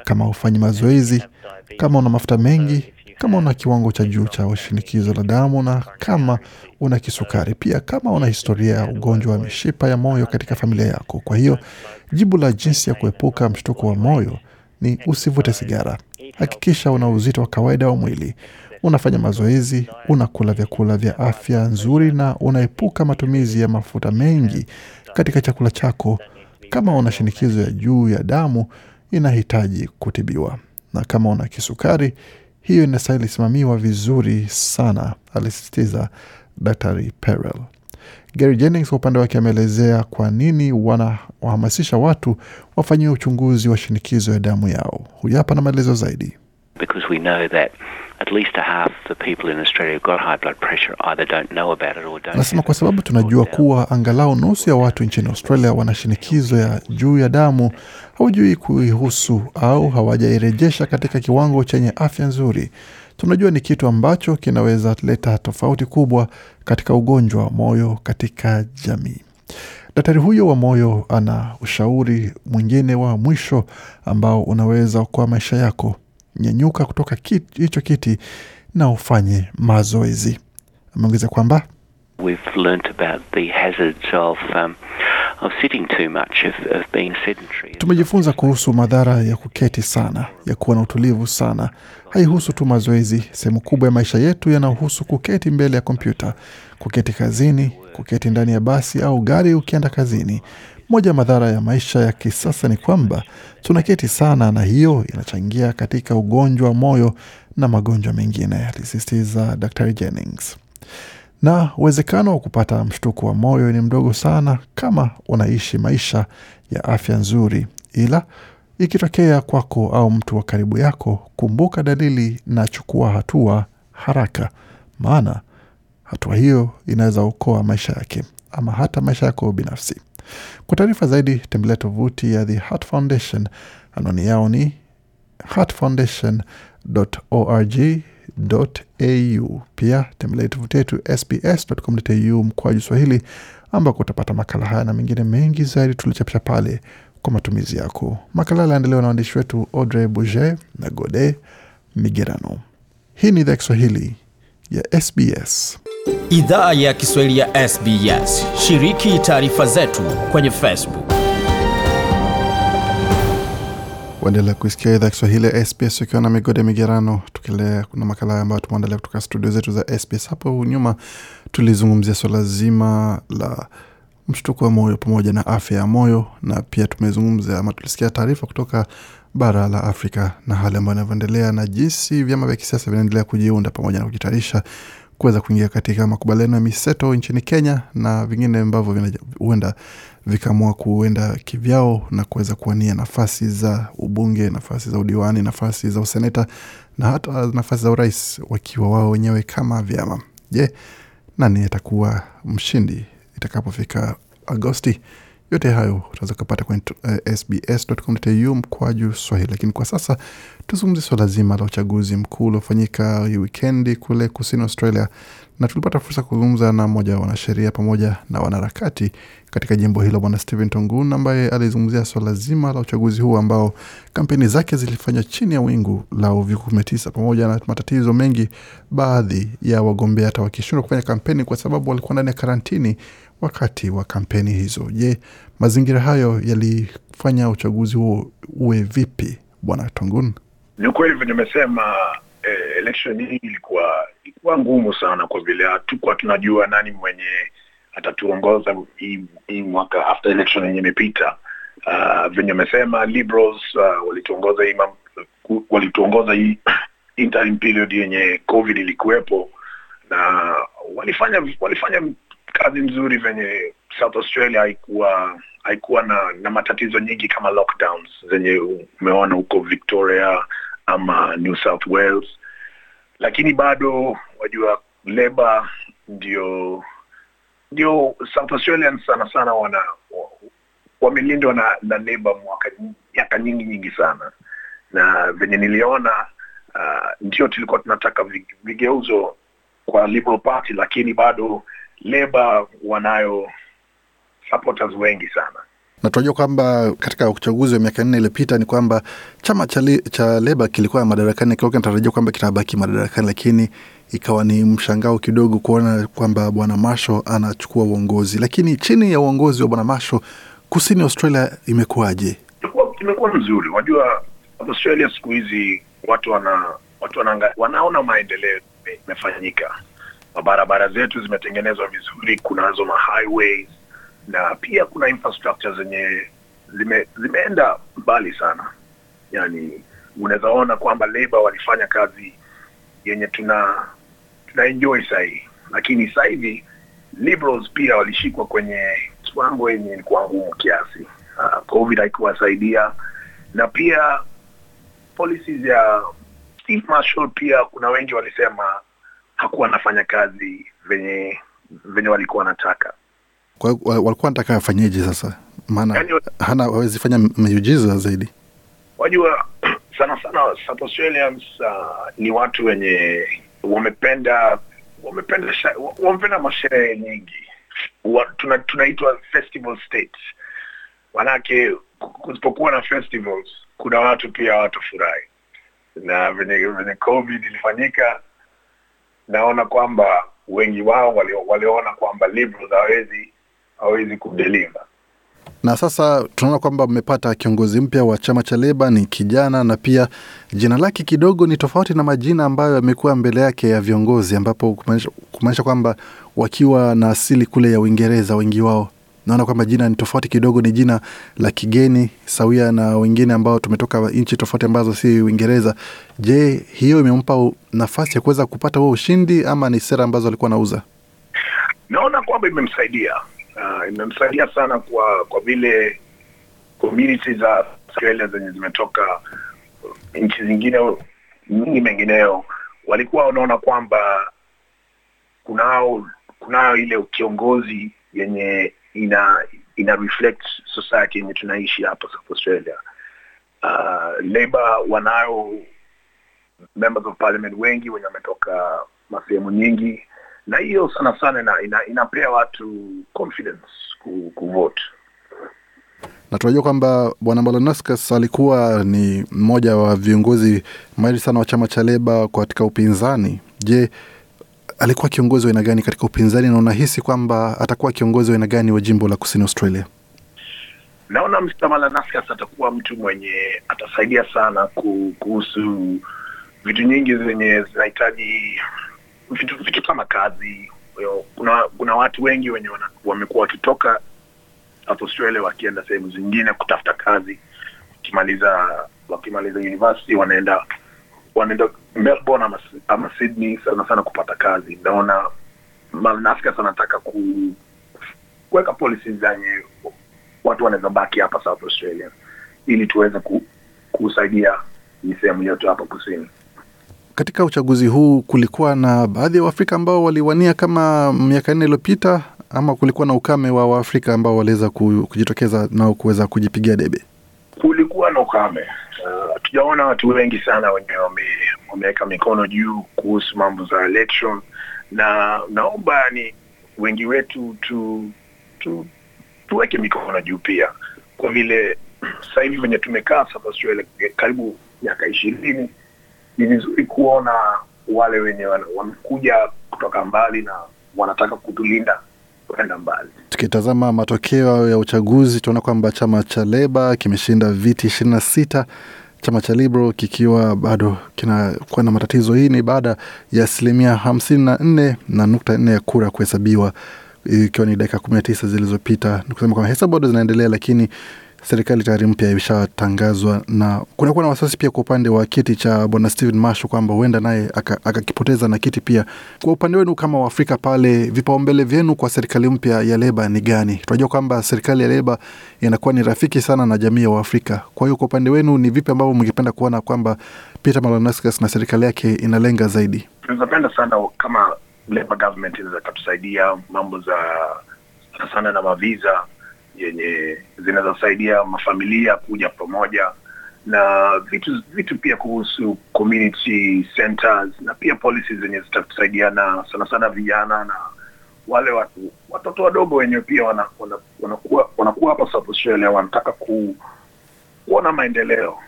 Speaker 2: kama hufanyi mazoezi, kama una mafuta mengi, kama una kiwango cha juu cha shinikizo la damu na kama una kisukari, pia kama una historia ya ugonjwa wa mishipa ya moyo katika familia yako. Kwa hiyo jibu la jinsi ya kuepuka mshtuko wa moyo ni usivute sigara. Hakikisha una uzito wa kawaida wa mwili, unafanya mazoezi, unakula vyakula vya afya nzuri na unaepuka matumizi ya mafuta mengi katika chakula chako. Kama una shinikizo ya juu ya damu, inahitaji kutibiwa, na kama una kisukari, hiyo inastahili simamiwa vizuri sana, alisisitiza Daktari Perel. Gary Jennings kwa upande wake ameelezea kwa nini wanawahamasisha watu wafanyiwe uchunguzi wa shinikizo ya damu yao. Huyu hapa na maelezo zaidi.
Speaker 9: Because we know that at least a half the people in Australia who've got high blood pressure either don't know about it or don't.
Speaker 2: Anasema kwa sababu tunajua kuwa angalau nusu ya watu nchini Australia wana shinikizo ya juu ya damu, hawajui kuihusu au hawajairejesha katika kiwango chenye afya nzuri. Tunajua ni kitu ambacho kinaweza leta tofauti kubwa katika ugonjwa wa moyo katika jamii. Daktari huyo wa moyo ana ushauri mwingine wa mwisho ambao unaweza kwa maisha yako. Nyenyuka kutoka hicho kiti na ufanye mazoezi. Ameongeza kwamba
Speaker 9: We've learnt about the hazards of um, of sitting too much, of, of being sedentary.
Speaker 2: tumejifunza kuhusu madhara ya kuketi sana, ya kuwa na utulivu sana. Haihusu tu mazoezi. Sehemu kubwa ya maisha yetu yanahusu kuketi mbele ya kompyuta, kuketi kazini, kuketi ndani ya basi au gari ukienda kazini. Moja ya madhara ya maisha ya kisasa ni kwamba tunaketi sana, na hiyo inachangia katika ugonjwa wa moyo na magonjwa mengine, alisisitiza Dr. Jennings. Na uwezekano wa kupata mshtuko wa moyo ni mdogo sana kama unaishi maisha ya afya nzuri, ila ikitokea kwako au mtu wa karibu yako, kumbuka dalili na chukua hatua haraka, maana Hatua hiyo inaweza okoa maisha yake ama hata maisha yako binafsi. Kwa taarifa zaidi, tembelea tovuti ya The Heart Foundation. Anwani yao ni heartfoundation.org.au. Pia tembelea tovuti yetu sbs.com.au mkwaju Swahili, ambako utapata makala haya na mengine mengi zaidi tuliochapisha pale kwa matumizi yako. Makala yaliandaliwa na waandishi wetu Audrey Bouget na Gode Migerano. Hii ni idhaa Kiswahili ya SBS.
Speaker 1: Idhaa ya Kiswahili ya SBS. Shiriki taarifa zetu kwenye Facebook.
Speaker 2: Waendelea kuisikia idhaa Kiswahili ya SBS ukiwa na migode migerano, tukielea kuna makala ambayo tumeandalia kutoka studio zetu za SBS. Hapo nyuma tulizungumzia swala zima la mshtuko wa moyo pamoja na afya ya moyo, na pia tumezungumza ama tulisikia taarifa kutoka bara la Afrika na hali ambayo inavyoendelea na jinsi vyama vya kisiasa vinaendelea kujiunda pamoja na kujitayarisha kuweza kuingia katika makubaliano ya miseto nchini Kenya na vingine ambavyo huenda vikaamua kuenda kivyao na kuweza kuwania nafasi za ubunge, nafasi za udiwani, nafasi za useneta na hata nafasi za urais wakiwa wao wenyewe kama vyama. Je, nani atakuwa mshindi itakapofika Agosti? Yote hayo utaweza kupata kwenye uh, sbs.com.au mkwaju Swahili. Lakini kwa sasa tuzungumzie swala zima la uchaguzi mkuu uliofanyika wikendi kule kusini Australia, na tulipata fursa kuzungumza na mmoja wa wanasheria pamoja na wanaharakati katika jimbo hilo, Bwana Stephen Tongun ambaye alizungumzia swala zima la uchaguzi huu ambao kampeni zake zilifanywa chini ya wingu la uviko kumi na tisa pamoja na matatizo mengi, baadhi ya wagombea hata wakishindwa kufanya kampeni kwa sababu walikuwa ndani ya karantini wakati wa kampeni hizo. Je, mazingira hayo yalifanya uchaguzi huo uwe vipi, Bwana Tongun?
Speaker 11: Ni ukweli vile nimesema, eh, election hii ilikuwa ilikuwa ngumu sana kwa vile hatukuwa tunajua nani mwenye atatuongoza hii, mwaka after election yenye imepita. Uh, venye amesema liberals uh, walituongoza hii walituongoza hii interim period yenye covid ilikuwepo na walifanya walifanya kazi nzuri venye South Australia haikuwa haikuwa na, na matatizo nyingi kama lockdowns zenye umeona huko Victoria ama New South Wales, lakini bado wajua leba ndio ndio South Australians sana sana wana wamelindwa na, na leba mwaka miaka nyingi nyingi sana, na venye niliona uh, ndio tulikuwa tunataka vigeuzo kwa Liberal Party, lakini bado Leba wanayo supporters wengi sana
Speaker 2: na tunajua kwamba katika uchaguzi wa miaka nne iliyopita ni kwamba chama cha, li, cha Leba kilikuwa madarakani, kilikuwa kinatarajia kwamba kitabaki madarakani, lakini ikawa ni mshangao kidogo kuona kwamba bwana Masho anachukua uongozi. Lakini chini ya uongozi wa bwana Masho, kusini Australia imekuwaje?
Speaker 11: Imekuwa mzuri. Wajua Australia siku hizi watu wana watu wananga, wanaona maendeleo imefanyika mabarabara zetu zimetengenezwa vizuri, kunazo ma highways na pia kuna infrastructure zenye zime, zimeenda mbali sana. Yani unaweza ona kwamba Labour walifanya kazi yenye tuna tuna enjoy sahii, lakini sasa hivi Liberals pia walishikwa kwenye kiwango yenye ilikuwa ngumu kiasi. Uh, COVID haikuwasaidia na pia policies ya Steve Marshall, pia kuna wengi walisema hakuwa anafanya kazi venye venye walikuwa wanataka.
Speaker 2: Kwa hiyo walikuwa wanataka afanyeje sasa? Maana yani, hana hawezi fanya miujiza zaidi.
Speaker 11: Wajua, sana sana South Australians uh, ni watu wenye wamependa wamependa wamependa masherehe nyingi tuna, tunaitwa festival state, manake kusipokuwa na festivals kuna watu pia watafurahi, na venye venye COVID ilifanyika naona kwamba wengi wao waliona kwamba Liberals hawezi hawezi kudeliver.
Speaker 2: Na sasa tunaona kwamba mmepata kiongozi mpya wa chama cha Leba, ni kijana na pia jina lake kidogo ni tofauti na majina ambayo yamekuwa mbele yake ya viongozi, ambapo kumaanisha kwamba wakiwa na asili kule ya Uingereza wengi wao naona kwamba jina ni tofauti kidogo, ni jina la kigeni sawia na wengine ambao tumetoka nchi tofauti ambazo si Uingereza. Je, hiyo imempa nafasi ya kuweza kupata huo ushindi ama ni sera ambazo alikuwa anauza?
Speaker 11: Naona kwamba imemsaidia, uh, imemsaidia sana kwa kwa vile community za Australia zenye zimetoka nchi zingine nyingi mengineo walikuwa wanaona kwamba kunao kunayo ile kiongozi yenye ina ina reflect society yenye tunaishi hapa South Australia. Uh, Labour wanayo members of parliament wengi wenye wametoka masehemu nyingi, na hiyo sana sana ina, ina, inapea watu confidence ku, kuvote
Speaker 2: na tunajua kwamba bwana Malanauskas alikuwa ni mmoja wa viongozi mahiri sana wa chama cha Leba katika upinzani. Je, alikuwa kiongozi wa aina gani katika upinzani na unahisi kwamba atakuwa kiongozi wa aina gani wa jimbo la kusini Australia?
Speaker 11: naona. Malanauskas atakuwa mtu mwenye atasaidia sana kuhusu vitu nyingi zenye zinahitaji vitu, vitu kama kazi. Kuna kuna watu wengi wenye wamekuwa wakitoka South Australia wakienda sehemu zingine kutafuta kazi, wakimaliza wakimaliza university wanaenda wanaenda Melbourne ama, ama Sydney sana sana kupata kazi. Naona Malanauskas anataka ku kuweka policies zenye watu wanaweza baki hapa South Australia ili tuweze ku, kusaidia hii sehemu yote hapa kusini.
Speaker 2: Katika uchaguzi huu kulikuwa na baadhi ya Waafrika ambao waliwania kama miaka nne iliyopita, ama kulikuwa na ukame wa Waafrika ambao waliweza kujitokeza nao kuweza kujipigia debe?
Speaker 11: Kulikuwa na ukame, Uh, tujaona watu wengi sana wenye wameweka mikono juu kuhusu mambo za election, na naomba ni wengi wetu tu, tu tuweke mikono juu pia, kwa vile sasa hivi venye tumekaa sasa Australia karibu miaka ishirini, ni vizuri kuona wale wenye wamekuja kutoka mbali na wanataka kutulinda kwenda mbali.
Speaker 2: Tukitazama matokeo ya uchaguzi tunaona kwamba chama cha Leba kimeshinda viti ishirini na sita chama cha Liberal kikiwa bado kinakuwa na matatizo. Hii ni baada ya asilimia hamsini na nne na nukta nne ya kura kuhesabiwa ikiwa ni dakika kumi na tisa zilizopita. Ni kusema kwamba hesabu bado zinaendelea, lakini serikali tayari mpya imeshatangazwa na kunakuwa na wasiwasi pia kwa upande wa kiti cha bwana Stephen Mashu kwamba huenda naye aka- akakipoteza na kiti pia. Kwa upande wenu kama Waafrika pale, vipaumbele vyenu kwa serikali mpya ya Leba ni gani? Tunajua kwamba serikali ya Leba inakuwa ni rafiki sana na jamii ya Waafrika. Kwa hiyo kwa upande wenu ni vipi ambavyo mngependa kuona kwamba Peter Malanauskas na serikali yake inalenga zaidi?
Speaker 11: tunapenda sana kama Leba government inaweza katusaidia mambo za sana na maviza yenye zinazosaidia mafamilia kuja pamoja na vitu vitu pia kuhusu community centers na pia policies zenye zitasaidiana sana sana vijana na wale watu watoto wadogo wenyewe pia wana, wana, wanakuwa wanakuwa hapa wanataka ku, kuona maendeleo.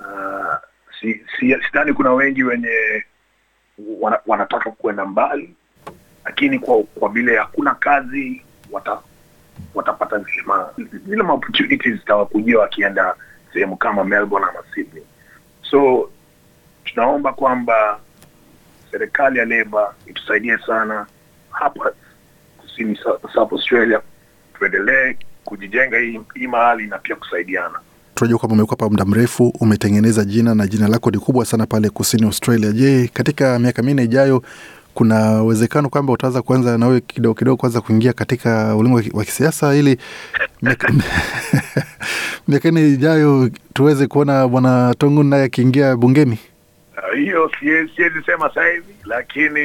Speaker 11: Uh, si, si, sidhani kuna wengi wenye wana, wanataka kuenda mbali, lakini kwa kwa vile hakuna kazi wata, watapata zile opportunities zitawakujia wakienda sehemu kama Melbourne ama Sydney. So tunaomba kwamba serikali ya Leba itusaidie sana hapa kusini South Australia, tuendelee kujijenga hii, mahali na pia kusaidiana.
Speaker 2: Tunajua kwamba umekuwa hapa muda mrefu, umetengeneza jina na jina lako ni kubwa sana pale kusini Australia. Je, katika miaka minne ijayo kuna uwezekano kwamba utaanza kuanza nawe kidogo kidogo kwanza kuingia katika ulimwengu wa kisiasa ili miaka miaka nne ijayo tuweze kuona bwana Tongun naye akiingia bungeni?
Speaker 11: Hiyo siwezi sema sasa hivi, lakini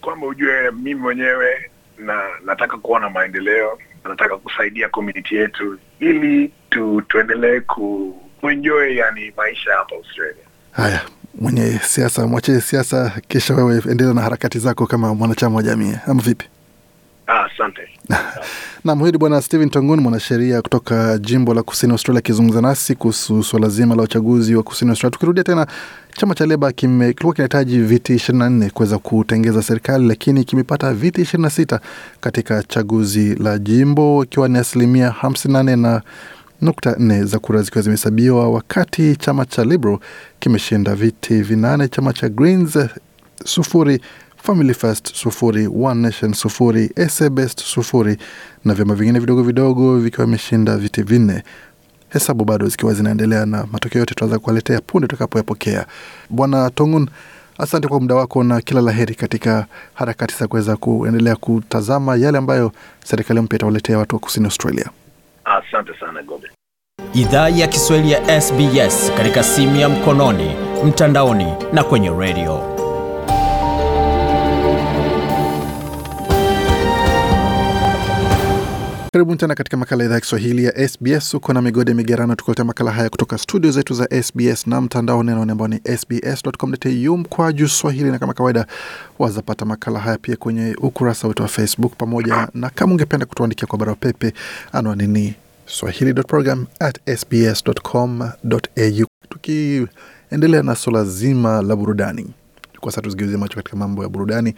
Speaker 11: kwamba ujue mimi mwenyewe na nataka kuona maendeleo, nataka kusaidia community yetu ili tu, tuendelee ku, kuenjoy yani maisha hapa Australia.
Speaker 2: Haya, mwenye siasa mwache siasa, kisha wewe endelea na harakati zako kama mwanachama wa jamii, ama vipi?
Speaker 11: Ah, Asante.
Speaker 2: Nam, huyu ni bwana Stephen Tongun, mwanasheria kutoka jimbo la kusini Australia, akizungumza nasi kuhusu suala zima la uchaguzi wa kusini Australia. Tukirudia tena, chama cha Leba kilikuwa kinahitaji viti ishirini na nne kuweza kutengeza serikali, lakini kimepata viti ishirini na sita katika chaguzi la jimbo, ikiwa ni asilimia hamsini na nne na nukta nne za kura zikiwa zimehesabiwa, wakati chama cha Liberal kimeshinda viti vinane, chama cha Greens sufuri Family First sufuri, One Nation sufuri, SA Best sufuri na vyama vingine vidogo vidogo vikiwa vimeshinda viti vinne. Hesabu bado zikiwa zinaendelea na matokeo yote tunaweza kuwaletea punde tutakapoyapokea. Bwana Tongun, asante kwa muda wako na kila la heri katika harakati za kuweza kuendelea kutazama yale ambayo serikali mpya itawaletea watu wa kusini Australia.
Speaker 11: Asante sana Gobe.
Speaker 1: Idhaa ya Kiswahili ya SBS katika simu ya mkononi, mtandaoni na kwenye redio.
Speaker 2: Karibu tena katika makala idhaa ya Kiswahili ya SBS. Uko na migode migerano, tukuletea makala haya kutoka studio zetu za SBS na mtandao neno ambao ni sbs.com.au mkwaju swahili, na kama kawaida wazapata makala haya pia kwenye ukurasa wetu wa Facebook pamoja na kama ungependa kutuandikia kwa barua pepe, anwani ni swahili.program@sbs.com.au. Tukiendelea na swala zima la burudani kwa sasa, tuzigeuzie macho katika mambo ya burudani.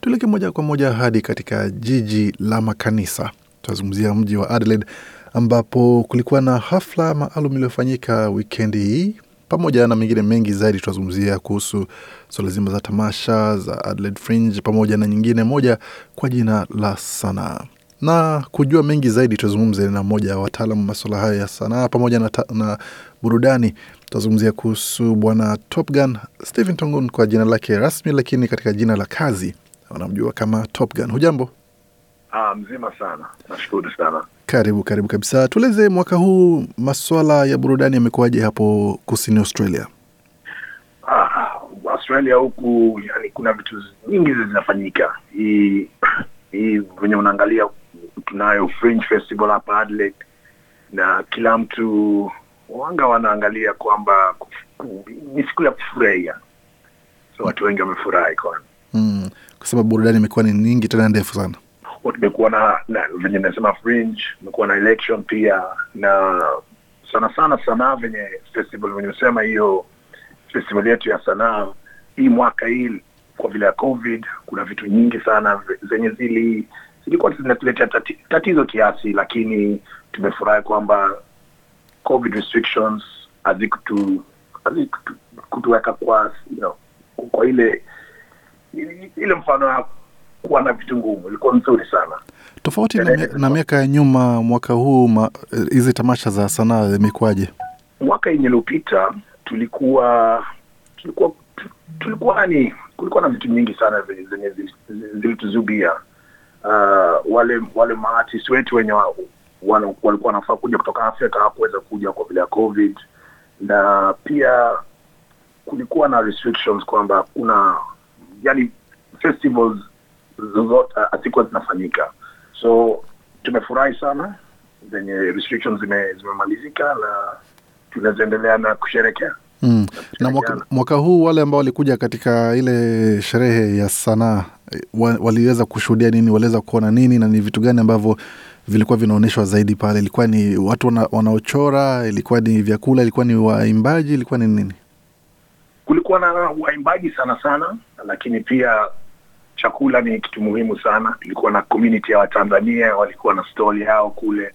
Speaker 2: Tuelekee moja kwa moja hadi katika jiji la makanisa. Tunazungumzia mji wa Adelaide ambapo kulikuwa na hafla maalum iliyofanyika wikendi hii pamoja na mengine mengi zaidi. Tunazungumzia kuhusu swala zima za tamasha za Adelaide Fringe pamoja na nyingine moja kwa jina la sanaa. Na kujua mengi zaidi, tuzungumze na mmoja wa wataalam masuala hayo ya sanaa pamoja na, ta, na burudani. Tutazungumzia kuhusu bwana Top Gun Stephen Tongun kwa jina lake rasmi, lakini katika jina la kazi wanamjua kama Top Gun. Hujambo?
Speaker 11: Ah, mzima sana, nashukuru sana.
Speaker 2: Karibu karibu kabisa. Tueleze mwaka huu maswala ya burudani yamekuwaje hapo kusini Australia?
Speaker 11: Ah, Australia huku yani, kuna vitu nyingi zinafanyika. Hii hii venye unaangalia, tunayo Fringe Festival hapa Adelaide, na kila mtu wanga wanaangalia kwamba ni siku ya kufurahia, so watu wengi wamefurahi kwani
Speaker 2: Mm, kwa sababu burudani imekuwa ni nyingi tena ndefu sana.
Speaker 11: Tumekuwa na, na venye nasema fringe tumekuwa na election pia na sana sana sanaa venye festival venye hiyo festival yetu ya sanaa hii mwaka hii kwa vile ya covid kuna vitu nyingi sana zenye zili zilikuwa zinatuletea tati, tatizo kiasi lakini tumefurahi kwamba covid restrictions hazikutu hazikutuweka kwa you know, kwa ile ile mfano ya kuwa na vitu ngumu ilikuwa nzuri sana.
Speaker 2: Tofauti na, mia- na miaka ya nyuma, mwaka huu hizi tamasha za sanaa zimekuwaje?
Speaker 11: mwaka yenye iliopita tulikuwa tulikuwa tulikuwa ni kulikuwa na vitu nyingi sana zenye zilituzubia uh, wale wale maartist wetu wenye walikuwa wanafaa kuja kutoka afrika hawakuweza kuja kwa vile ya covid. Na pia kulikuwa na restrictions kwamba kuna yani festivals zozote hazikuwa zinafanyika so tumefurahi sana zenye restrictions zime- zimemalizika na tunazoendelea na kusherekea
Speaker 2: Mm. Na mwaka, mwaka huu wale ambao walikuja katika ile sherehe ya sanaa eh, waliweza kushuhudia nini? Waliweza kuona nini, na ni vitu gani ambavyo vilikuwa vinaonyeshwa zaidi pale? Ilikuwa ni watu wana, wanaochora? Ilikuwa ni vyakula? Ilikuwa ni waimbaji? Ilikuwa ni nini?
Speaker 11: kulikuwa na waimbaji sana sana lakini pia chakula ni kitu muhimu sana. Tulikuwa na community ya watanzania walikuwa na stall yao kule.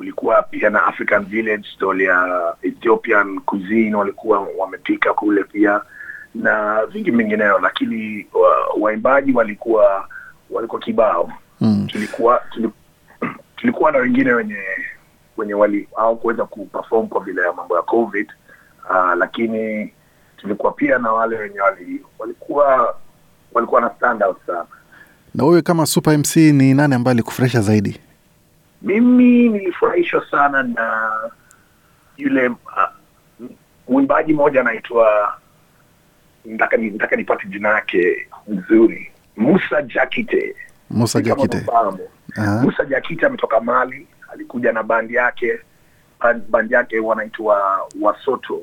Speaker 11: Ulikuwa pia na african village stall ya ethiopian cuisine walikuwa wamepika kule pia na vingi vingineo lakini wa, waimbaji walikuwa walikuwa kibao.
Speaker 2: Mm.
Speaker 11: tulikuwa tuli, tulikuwa na wengine wenye wenye wali au kuweza kuperform kwa vile ya mambo ya covid uh, lakini tulikuwa pia na wale wenye wali, walikuwa walikuwa na stand out sana
Speaker 2: Na wewe kama Super MC ni nani ambaye alikufurahisha zaidi?
Speaker 11: mimi nilifurahishwa sana na yule uh, mwimbaji mmoja anaitwa nataka ni- nataka nipate jina yake nzuri musa jakite
Speaker 2: Musa Jakite.
Speaker 11: Musa Jakite ametoka Mali, alikuja na bandi yake, bandi yake wanaitwa Wasoto,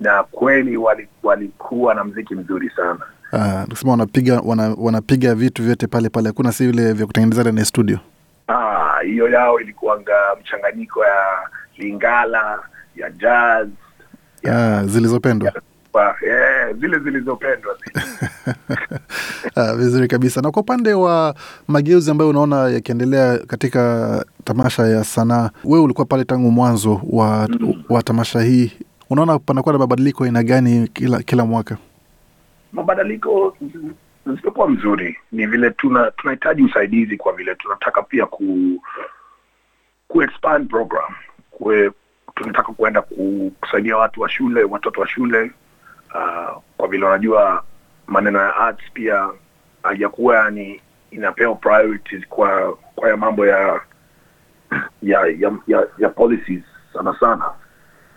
Speaker 11: na kweli wali- walikuwa na mziki mzuri sana.
Speaker 2: Ah, kusema wanapiga wana, wanapiga vitu vyote pale pale, hakuna si vile vya kutengeneza ndani ya studio.
Speaker 11: Ah, yao ilikuwanga mchanganyiko ya Lingala, ya jazz,
Speaker 2: Ah, zilizopendwa.
Speaker 11: eh, zile zilizopendwa zile.
Speaker 2: Ah, vizuri kabisa. Na kwa upande wa mageuzi ambayo unaona yakiendelea katika tamasha ya sanaa, wewe ulikuwa pale tangu mwanzo wa, wa tamasha hii, unaona panakuwa na mabadiliko aina gani kila kila mwaka?
Speaker 11: Mabadiliko zisipokuwa mzuri ni vile tuna tunahitaji usaidizi kwa vile tunataka pia ku ku expand program. Kue, tunataka kuenda kusaidia watu wa shule watoto wa shule uh, kwa vile wanajua maneno ya arts pia haijakuwa yani inapewa priorities kwa kwa ya mambo ya ya ya, ya, ya policies sana sana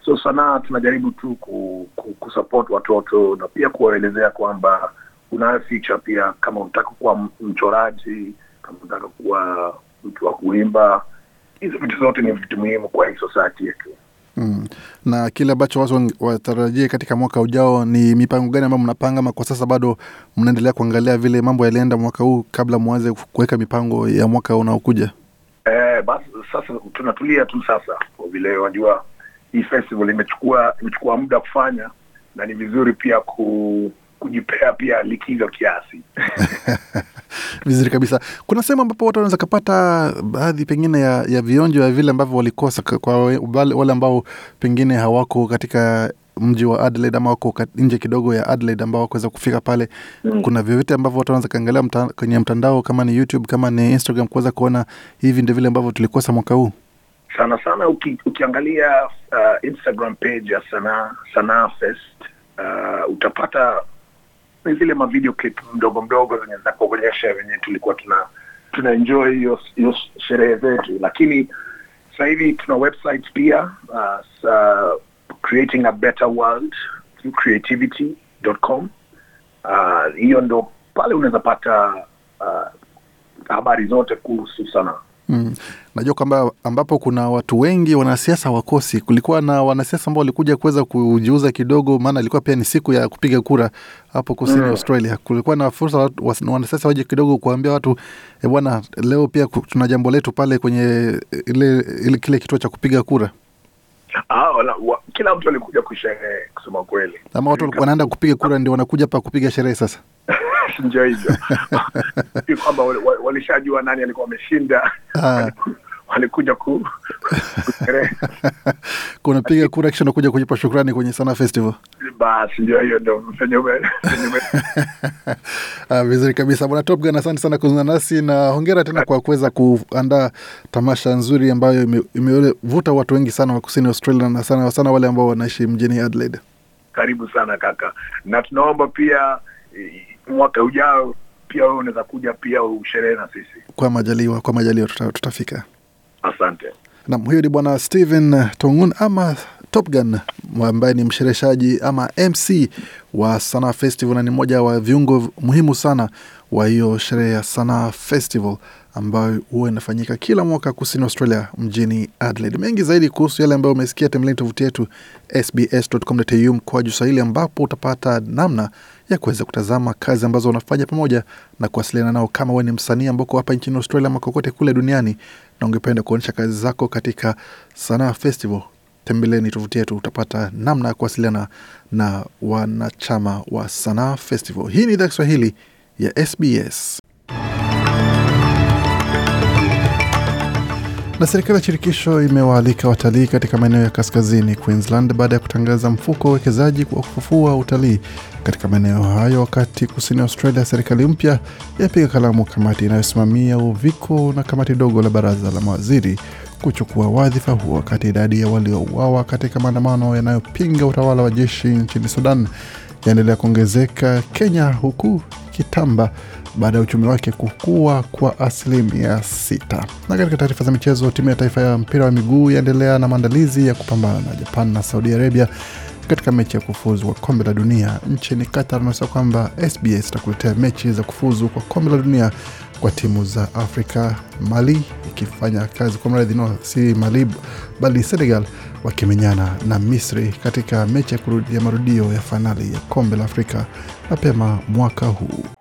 Speaker 11: so sanaa tunajaribu tu ku, ku, kusupport watoto na pia kuwaelezea kwamba unayo future pia kama unataka kuwa mchoraji kama unataka kuwa mtu wa kuimba. Hizo vitu zote ni vitu muhimu kwa hii society yetu.
Speaker 2: Mm. Na kile ambacho watu watarajie katika mwaka ujao ni mipango gani ambayo mnapanga, ama kwa sasa bado mnaendelea kuangalia vile mambo yalienda mwaka huu kabla mwanze kuweka mipango ya mwaka unaokuja?
Speaker 11: Eh, basi sasa tunatulia tu sasa, kwa vile wajua hii festival imechukua imechukua muda kufanya, na ni vizuri pia ku, kujipea pia likizo kiasi.
Speaker 2: Vizuri kabisa. Kuna sehemu ambapo watu wanaweza kapata baadhi pengine ya, ya vionjo ya vile ambavyo walikosa kwa wale ambao pengine hawako katika mji wa Adelaide ama wako nje kidogo ya Adelaide ambao wakuweza kufika pale.
Speaker 11: Mm.
Speaker 2: Kuna vyovyote ambavyo watu wanaweza kaangalia mta, kwenye mtandao kama ni YouTube kama ni Instagram kuweza kuona hivi ndio vile ambavyo tulikosa mwaka huu.
Speaker 11: Sana sana uki, ukiangalia uh, Instagram page ya Sanaa Sanaa Fest uh, utapata zile mavideo clip mdogo mdogo zenye zinakuonyesha venye tulikuwa tuna tuna enjoy hiyo sherehe zetu, lakini sasa hivi tuna website pia uh, sa, creating a better world creativity.com. Uh, hiyo ndo pale unaweza pata uh, habari zote kuhusu sanaa.
Speaker 2: Mm. Najua kwamba ambapo kuna watu wengi wanasiasa wakosi. Kulikuwa na wanasiasa ambao walikuja kuweza kujiuza kidogo, maana ilikuwa pia ni siku ya kupiga kura hapo kusini
Speaker 11: Mm.
Speaker 2: Australia. Kulikuwa na fursa wanasiasa waje kidogo kuambia watu e, bwana, leo pia tuna jambo letu pale kwenye ile, ile kile kituo cha kupiga kura,
Speaker 11: Ah, wana, wa, kila mtu alikuja kusherehe kusema kweli,
Speaker 2: ama watu wanaenda kupiga kura ndio wanakuja pa kupiga sherehe sasa.
Speaker 11: ndio hivyo. Kwamba wal- wal- walishajua nani alikuwa ameshinda,
Speaker 2: Ah,
Speaker 11: walikuja ku
Speaker 2: kunapiga kura kisha nakuja kujipa shukrani kwenye Sanaa Festival.
Speaker 11: Basi ndio hiyo ndo
Speaker 2: Ah, vizuri kabisa. Bwana Top Gun, asante sana kuzungumza nasi na hongera tena kwa kuweza kuandaa tamasha nzuri ambayo ime- imevuta watu wengi sana wa kusini Australia na sana sana wale ambao wanaishi mjini Adelaide.
Speaker 11: karibu sana kaka, na tunaomba pia mwaka ujao pia wewe unaweza kuja pia usherehe na sisi.
Speaker 2: Kwa majaliwa, kwa majaliwa tuta, tutafika.
Speaker 11: Asante.
Speaker 2: Nam, huyo ni bwana Steven Tongun ama Top Gun ambaye ni mshereheshaji ama MC wa Sanaa Festival na ni mmoja wa viungo muhimu sana wa hiyo sherehe ya Sanaa Festival ambayo huwa inafanyika kila mwaka kusini Australia mjini Adelaide. Mengi zaidi kuhusu yale ambayo umesikia, tembeleni tovuti yetu sbs.com.au mkoaju Swahili, ambapo utapata namna ya kuweza kutazama kazi ambazo wanafanya pamoja na kuwasiliana nao. Kama wewe ni msanii ambako hapa nchini Australia ama kokote kule duniani na ungependa kuonyesha kazi zako katika Sanaa Festival, tembeleni tovuti yetu, utapata namna ya kuwasiliana na wanachama wa Sanaa Festival. Hii ni idhaa Kiswahili ya SBS. Na serikali ya shirikisho imewaalika watalii katika maeneo ya kaskazini Queensland baada ya kutangaza mfuko wa uwekezaji wa kufufua utalii katika maeneo hayo, wakati kusini Australia serikali mpya yapiga kalamu kamati inayosimamia uviko na kamati dogo la baraza la mawaziri kuchukua wadhifa huo, wakati idadi ya waliouawa katika maandamano yanayopinga utawala wa jeshi nchini Sudan yaendelea kuongezeka Kenya, huku kitamba baada ya uchumi wake kukua kwa asilimia sita. Na katika taarifa za michezo, timu ya taifa ya mpira wa miguu yaendelea na maandalizi ya kupambana na Japan na Saudi Arabia katika mechi ya kufuzu kwa kombe la dunia nchini Qatar. Unasema kwamba SBS itakuletea mechi za kufuzu kwa kombe la dunia kwa timu za Afrika, Mali ikifanya kazi kwa mradhi no, si Mali bali Senegal wakimenyana na Misri katika mechi ya marudio ya fainali ya kombe la Afrika mapema mwaka huu.